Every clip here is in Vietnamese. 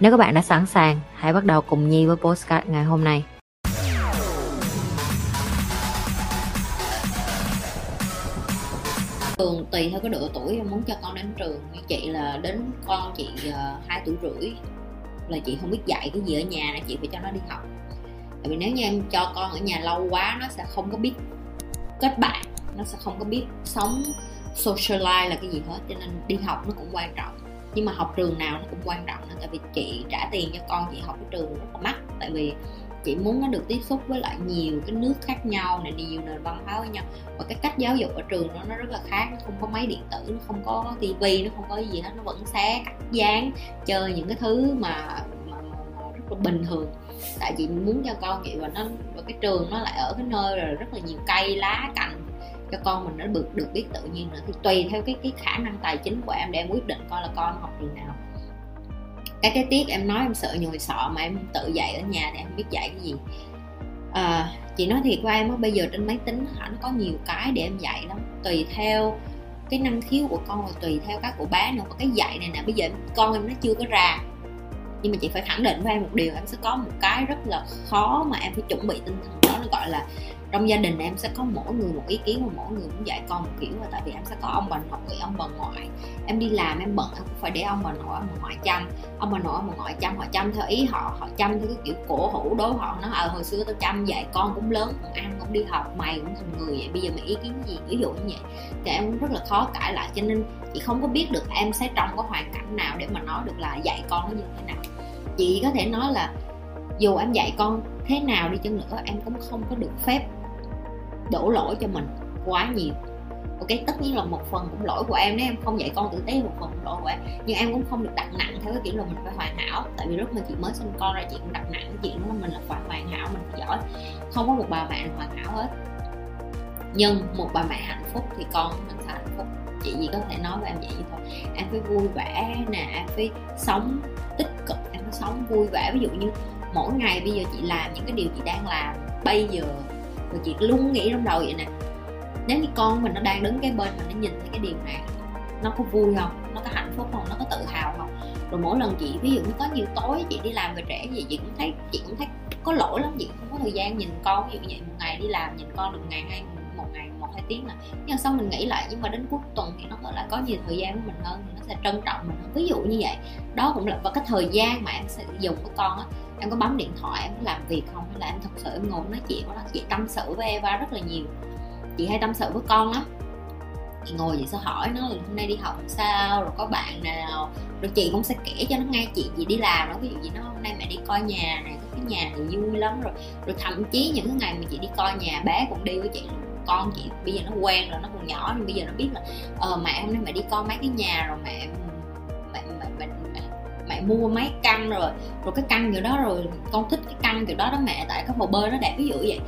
Nếu các bạn đã sẵn sàng, hãy bắt đầu cùng Nhi với postcard ngày hôm nay. thường tùy theo cái độ tuổi em muốn cho con đến trường. Như chị là đến con chị ờ, uh, 2 tuổi rưỡi là chị không biết dạy cái gì ở nhà là chị phải cho nó đi học. Tại vì nếu như em cho con ở nhà lâu quá nó sẽ không có biết kết bạn nó sẽ không có biết sống socialize là cái gì hết cho nên đi học nó cũng quan trọng nhưng mà học trường nào nó cũng quan trọng nữa tại vì chị trả tiền cho con chị học cái trường rất là mắc. Tại vì chị muốn nó được tiếp xúc với lại nhiều cái nước khác nhau này nhiều nền văn hóa với nhau. Và cái cách giáo dục ở trường nó nó rất là khác nó không có máy điện tử nó không có tivi nó không có gì hết nó vẫn xé cắt dán chơi những cái thứ mà, mà, mà, mà rất là bình thường. Tại chị muốn cho con chị và nó và cái trường nó lại ở cái nơi là rất là nhiều cây lá cành cho con mình nó được được biết tự nhiên nữa. Thì tùy theo cái cái khả năng tài chính của em để em quyết định coi là con học trường nào. Cái cái tiết em nói em sợ nhồi sọ mà em tự dạy ở nhà thì em biết dạy cái gì. À, chị nói thiệt với em á bây giờ trên máy tính hả nó có nhiều cái để em dạy lắm. Tùy theo cái năng khiếu của con và tùy theo các của bé nữa. Và cái dạy này nè bây giờ con em nó chưa có ra. Nhưng mà chị phải khẳng định với em một điều em sẽ có một cái rất là khó mà em phải chuẩn bị tinh thần. Đó nó gọi là trong gia đình em sẽ có mỗi người một ý kiến và mỗi người cũng dạy con một kiểu và tại vì em sẽ có ông bà nội ông bà ngoại. Em đi làm em bận em cũng phải để ông bà nội ông bà ngoại chăm. Ông bà nội ông bà ngoại chăm họ chăm theo ý họ. Họ chăm theo cái kiểu cổ hủ đối họ. Nó ở à, hồi xưa tao chăm dạy con cũng lớn cũng ăn cũng đi học mày cũng thành người vậy. Bây giờ mày ý kiến gì ví dụ như vậy. Thì em cũng rất là khó cãi lại. Cho nên chị không có biết được em sẽ trong cái hoàn cảnh nào để mà nói được là dạy con nó như thế nào. Chị có thể nói là dù em dạy con thế nào đi chăng nữa em cũng không có được phép đổ lỗi cho mình quá nhiều. Ok, tất nhiên là một phần cũng lỗi của em, nếu em không dạy con tử tế một phần cũng lỗi của em. Nhưng em cũng không được đặt nặng theo cái kiểu là mình phải hoàn hảo, tại vì lúc mà chị mới sinh con ra chị cũng đặt nặng cái chuyện là mình là phải hoàn hảo, mình phải giỏi. Không có một bà mẹ nào hoàn hảo hết. Nhưng một bà mẹ hạnh phúc thì con mình sẽ hạnh phúc. Chị chỉ có thể nói với em vậy thôi. Em phải vui vẻ nè, em phải sống tích cực, em phải sống vui vẻ. Ví dụ như mỗi ngày bây giờ chị làm những cái điều chị đang làm, bây giờ và chị luôn nghĩ trong đầu vậy nè. Nếu như con mình nó đang đứng cái bên mà nó nhìn thấy cái điều này, nó có vui không? Nó có hạnh phúc không? Nó có tự hào không? Rồi mỗi lần chị, ví dụ như có nhiều tối chị đi làm về trễ gì chị cũng thấy, chị cũng thấy có lỗi lắm. Chị không có thời gian nhìn con, ví dụ như vậy một ngày đi làm, nhìn con được ngày hai, một ngày một, hai tiếng là nhưng sau mình nghĩ lại, nhưng mà đến cuối tuần thì nó gọi là có nhiều thời gian của mình hơn, thì nó sẽ trân trọng mình hơn. Ví dụ như vậy, đó cũng là và cái thời gian mà em sẽ dùng với con á em có bấm điện thoại, em có làm việc không? Hay là em thật sự em ngồi nói chuyện đó chị tâm sự với Eva rất là nhiều. Chị hay tâm sự với con lắm. Chị ngồi vậy sẽ hỏi nó là hôm nay đi học sao? Rồi có bạn nào? Rồi chị cũng sẽ kể cho nó nghe chị chị đi làm đó. Ví dụ gì nó, hôm nay mẹ đi coi nhà này, có cái nhà này vui lắm. Rồi rồi thậm chí những cái ngày mà chị đi coi nhà, bé cũng đi với chị, con chị bây giờ nó quen rồi, nó còn nhỏ, nhưng bây giờ nó biết là ờ mẹ, hôm nay mẹ đi coi mấy cái nhà rồi, mẹ mẹ mua mấy căn rồi rồi cái căn kiểu đó rồi, con thích cái căn kiểu đó đó mẹ, tại cái hồ bơi nó đẹp, ví dụ vậy.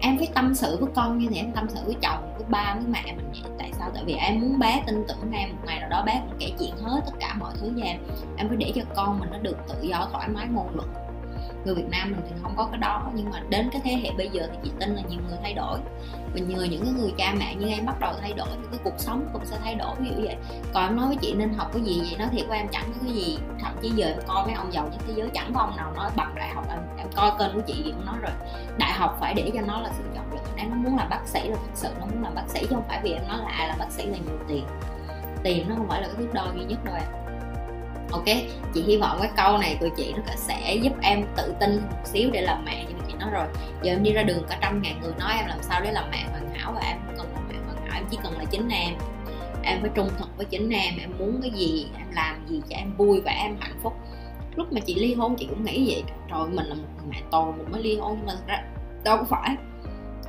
Em phải tâm sự với con như thế, em tâm sự với chồng, với ba, với mẹ mình vậy, tại sao? Tại vì em muốn bé tin tưởng em, một ngày nào đó bé cũng kể chuyện hết tất cả mọi thứ với em. Em phải để cho con mình nó được tự do thoải mái ngôn luận người Việt Nam mình thì không có cái đó. Nhưng mà đến cái thế hệ bây giờ thì chị tin là nhiều người thay đổi. Và nhờ những cái người cha mẹ như em bắt đầu thay đổi thì cái cuộc sống cũng sẽ thay đổi ví dụ vậy. Còn em nói với chị nên học cái gì vậy? Nói thiệt với em chẳng có cái gì. Thậm chí giờ em coi mấy ông giàu nhất thế giới chẳng có ông nào nói bằng đại học. Em, em coi kênh của chị thì cũng nói rồi đại học phải để cho nó là sự chọn lựa. Nếu nó muốn làm bác sĩ là thật sự nó muốn làm bác sĩ chứ không phải vì em nói là ai làm bác sĩ là nhiều tiền. Tiền nó không phải là cái thước đo duy nhất đâu em ok, chị hy vọng cái câu này của chị nó sẽ giúp em tự tin một xíu để làm mẹ như chị nói rồi. Giờ em đi ra đường cả trăm ngàn người nói em làm sao để làm mẹ hoàn hảo và em không cần làm mẹ hoàn hảo, em chỉ cần là chính em. Em phải trung thực với chính em em muốn cái gì, em làm gì cho em vui và em hạnh phúc. Lúc mà chị ly hôn chị cũng nghĩ vậy. Trời mình là một người mẹ tồi, mình mới ly hôn nhưng mà đâu có phải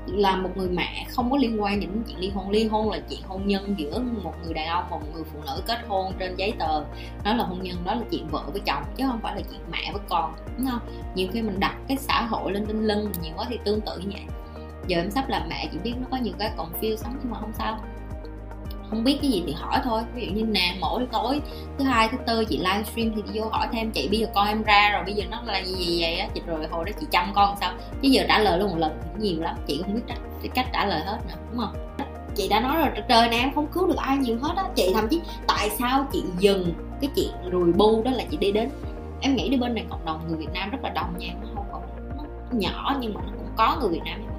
là một người mẹ không có liên quan những chuyện ly hôn. Ly hôn là chuyện hôn nhân giữa một người đàn ông và một người phụ nữ kết hôn trên giấy tờ. Đó là hôn nhân, đó là chuyện vợ với chồng, chứ không phải là chuyện mẹ với con, đúng không? Nhiều khi mình đặt cái xã hội lên trên lưng nhiều quá thì tương tự như vậy. Giờ em sắp làm mẹ chỉ biết nó có nhiều cái còn phiêu sống nhưng mà không sao không biết cái gì thì hỏi thôi. Ví dụ như nè mỗi tối thứ hai thứ tư chị livestream thì đi vô hỏi thêm chị bây giờ con em ra rồi bây giờ nó là gì gì vậy á? Chị rồi hồi đó chị chăm con sao? Chứ giờ trả lời luôn một lần cũng nhiều lắm chị không biết cách, cách trả lời hết nữa đúng không? Chị đã nói rồi trời này em không cứu được ai nhiều hết á. Chị thậm chí tại sao chị dừng cái chuyện rùi bu đó là chị đi đến? Em nghĩ đi bên này cộng đồng người Việt Nam rất là đông nha nó không còn nó nhỏ nhưng mà nó cũng có người Việt Nam. nhưng mà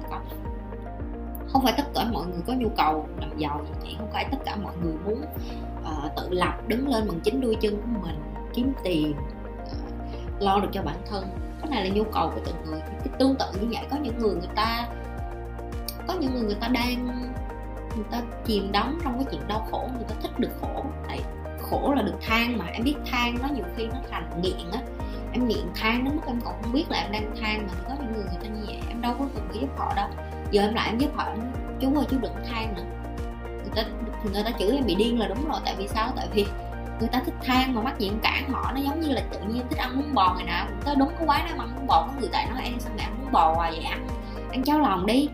không phải tất cả mọi người có nhu cầu làm giàu như vậy không phải tất cả mọi người muốn uh, tự lập đứng lên bằng chính đuôi chân của mình kiếm tiền uh, lo được cho bản thân. Cái này là nhu cầu của từng người. Cái tương tự như vậy có những người người ta có những người người ta đang người ta chìm đắm trong cái chuyện đau khổ người ta thích được khổ. Tại khổ là được than mà em biết than nó nhiều khi nó thành nghiện á. Em nghiện than đến mức em còn không biết là em đang than mà có những người người ta như vậy em đâu có cần phải giúp họ đâu giờ em lại em giúp họ chú ơi, chú đừng than nữa người ta người ta chửi em bị điên là đúng rồi, tại vì sao? Tại vì người ta thích than mà mắc diện cản họ, nó giống như là tự nhiên thích ăn bún bò ngày nào cũng tới đúng cái quán đó mà ăn bún bò, có người tại nói em sao mẹ ăn bún bò hoài vậy? Ăn ăn cháo lòng đi.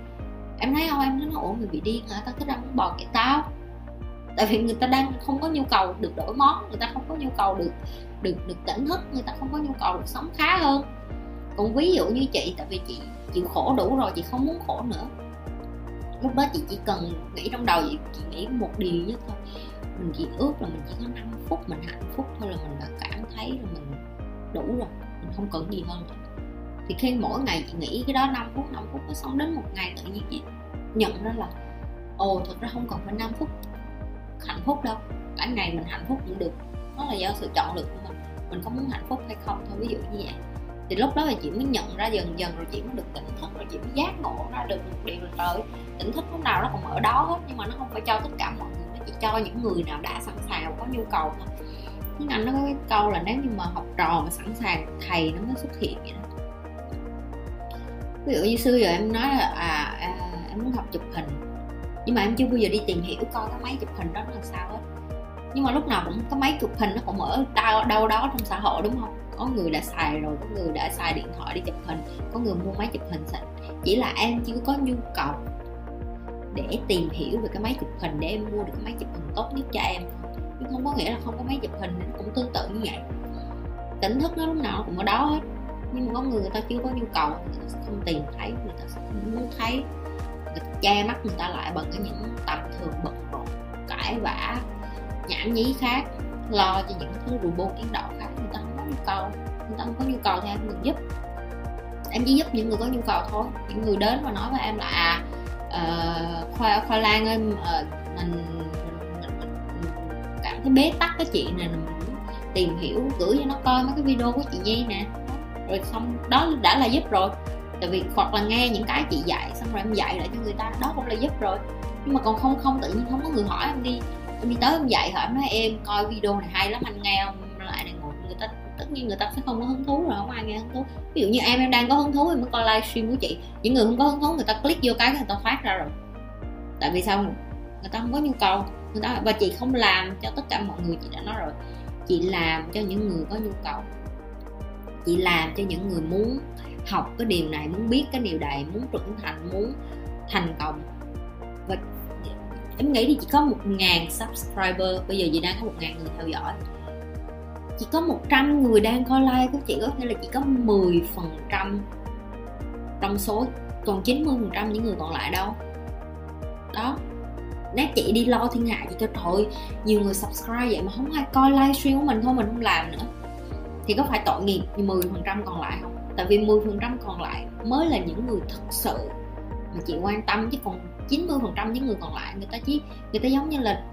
Em thấy không em nói nó ủa, người bị điên hả? Tao thích ăn bún bò kệ tao. Tại vì người ta đang không có nhu cầu được đổi món, người ta không có nhu cầu được được được tỉnh thức, người ta không có nhu cầu được sống khá hơn còn ví dụ như chị tại vì chị chịu khổ đủ rồi chị không muốn khổ nữa. Lúc đó chị chỉ cần nghĩ trong đầu chị, chị nghĩ một điều nhất thôi. Mình chỉ ước là mình chỉ có 5 phút mình hạnh phúc thôi là mình đã cảm thấy là mình đủ rồi mình không cần gì hơn. Nữa thì khi mỗi ngày chị nghĩ cái đó 5 phút 5 phút nó xong đến một ngày tự nhiên chị nhận ra là ồ thật ra không cần phải 5 phút hạnh phúc đâu. Cả ngày mình hạnh phúc cũng được nó là do sự chọn lựa của mình. Mình có muốn hạnh phúc hay không thôi ví dụ như vậy thì lúc đó là chị mới nhận ra dần dần rồi chị mới được tỉnh thức rồi chị mới giác ngộ ra được một điều là trời tỉnh thức lúc nào nó cũng ở đó hết nhưng mà nó không phải cho tất cả mọi người nó chỉ cho những người nào đã sẵn sàng có nhu cầu thôi. Nhưng anh nó có cái câu là nếu như mà học trò mà sẵn sàng thầy nó mới xuất hiện vậy đó. Ví dụ như xưa giờ em nói là à, à em muốn học chụp hình nhưng mà em chưa bao giờ đi tìm hiểu coi cái máy chụp hình đó nó làm sao hết. Nhưng mà lúc nào cũng cái máy chụp hình nó cũng ở đâu, đâu đó trong xã hội đúng không? Có người đã xài rồi, có người đã xài điện thoại đi chụp hình, có người mua máy chụp hình sạch chỉ là em chưa có nhu cầu để tìm hiểu về cái máy chụp hình để em mua được cái máy chụp hình tốt nhất cho em. Nhưng không có nghĩa là không có máy chụp hình, nó cũng tương tự như vậy. Tỉnh thức nó lúc nào cũng ở đó hết. Nhưng mà có người người ta chưa có nhu cầu, người ta sẽ không tìm thấy, người ta sẽ không muốn thấy. Người ta che mắt người ta lại bằng cái những tầm thường bận rộn, cãi vã, nhảm nhí khác, lo cho những thứ rù bô kiến đạo khác, người ta không nhu cầu. Người ta không có nhu cầu thì em đừng giúp. Em chỉ giúp những người có nhu cầu thôi. Những người đến và nói với em là à uh, khoa khoa lan ơi uh, mình, mình, mình, mình cảm thấy bế tắc cái chuyện này mình tìm hiểu gửi cho nó coi mấy cái video của chị Nhi nè. Rồi xong đó đã là giúp rồi. Tại vì hoặc là nghe những cái chị dạy xong rồi em dạy lại cho người ta đó cũng là giúp rồi. Nhưng mà còn không không tự nhiên không có người hỏi em đi. Em đi tới em dạy hỏi em nói em coi video này hay lắm anh nghe không? Tất nhiên người ta sẽ không có hứng thú rồi, không ai nghe hứng thú. Ví dụ như em em đang có hứng thú em mới coi livestream của chị. Những người không có hứng thú, người ta click vô cái người ta thoát ra rồi. Tại vì sao? Người ta không có nhu cầu. Người ta, và chị không làm cho tất cả mọi người, chị đã nói rồi. Chị làm cho những người có nhu cầu. Chị làm cho những người muốn học cái điều này, muốn biết cái điều này, muốn trưởng thành, muốn thành công. Và em nghĩ thì chỉ có một ngàn subscriber. Bây giờ chị đang có một ngàn người theo dõi chỉ có 100 người đang coi like của chị có nghĩa là chỉ có 10 phần trăm trong số, còn 90 phần trăm những người còn lại đâu. Đó. Nét chị đi lo thiên hạ chị cho trời nhiều người subscribe vậy mà không ai coi livestream của mình thôi, mình không làm nữa. Thì có phải tội nghiệp 10 phần trăm còn lại không? Tại vì 10 phần trăm còn lại mới là những người thật sự mà chị quan tâm, chứ còn 90 phần trăm những người còn lại, người ta chỉ, người ta giống như là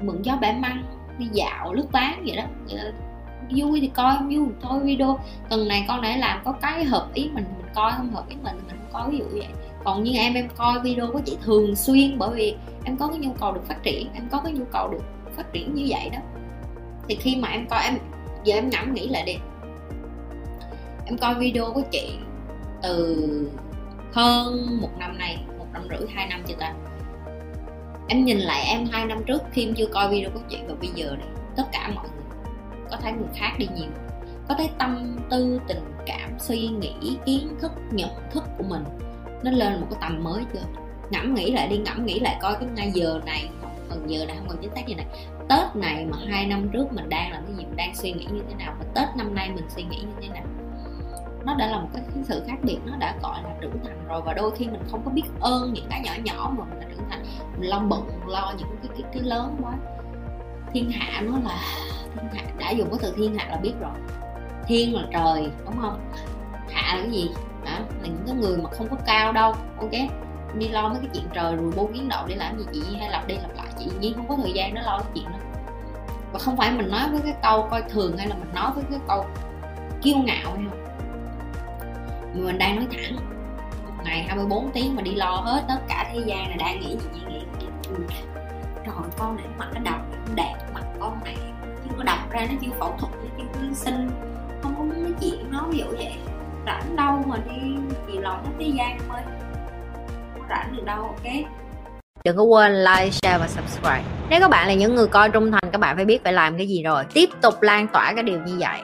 mượn gió bẻ măng đi dạo, lướt tán vậy đó. Vui thì coi không vui thôi video. Tuần này con để làm có cái hợp ý mình mình coi không hợp ý mình mình không coi, ví dụ vậy. Còn như em em coi video của chị thường xuyên bởi vì em có cái nhu cầu được phát triển, em có cái nhu cầu được phát triển như vậy đó. Thì khi mà em coi, em, giờ em ngẫm nghĩ lại đi. Em coi video của chị từ hơn một năm nay, một năm rưỡi, hai năm chưa ta? Em nhìn lại em hai năm trước khi em chưa coi video của chị và bây giờ này, tất cả mọi người có thấy người khác đi nhiều, có thấy tâm tư, tình cảm, suy nghĩ, kiến thức, nhận thức của mình nó lên một cái tầm mới chưa? Ngẫm nghĩ lại đi, ngẫm nghĩ lại coi cái ngay giờ này còn giờ này không còn chính xác như này. Tết này mà hai năm trước mình đang làm cái gì, mình đang suy nghĩ như thế nào và tết năm nay mình suy nghĩ như thế nào? Nó đã là một cái sự khác biệt nó đã gọi là trưởng thành rồi. Và đôi khi mình không có biết ơn những cái nhỏ nhỏ mà mình đã trưởng thành. Mình lo bận lo những cái cái, cái lớn quá. Thiên hạ nó là thiên hạ đã dùng cái từ thiên hạ là biết rồi. Thiên là trời đúng không? Hạ là cái gì? Hả? Là những cái người mà không có cao đâu ok? Đi lo mấy cái chuyện trời rồi bố kiến đậu để làm gì? Chị hay lặp đi lặp lại chị nhiên không có thời gian để lo cái chuyện đó. Và không phải mình nói với cái câu coi thường hay là mình nói với cái câu kiêu ngạo hay không? Mà mình đang nói thẳng. Một ngày 24 tiếng mà đi lo hết tất cả thế gian này đang nghĩ gì nghĩ gì ừ. trời, con này mặt nó độc đẹp mặt con này. Chứ có độc ra nó chưa phẫu thuật nó chưa sinh. Không có muốn nói chuyện nó ví dụ vậy. Rảnh đâu mà đi gì lòng hết thế gian thôi. Không rảnh được đâu, ok? Đừng có quên like, share và subscribe. Nếu các bạn là những người coi trung thành, các bạn phải biết phải làm cái gì rồi. Tiếp tục lan tỏa cái điều như vậy.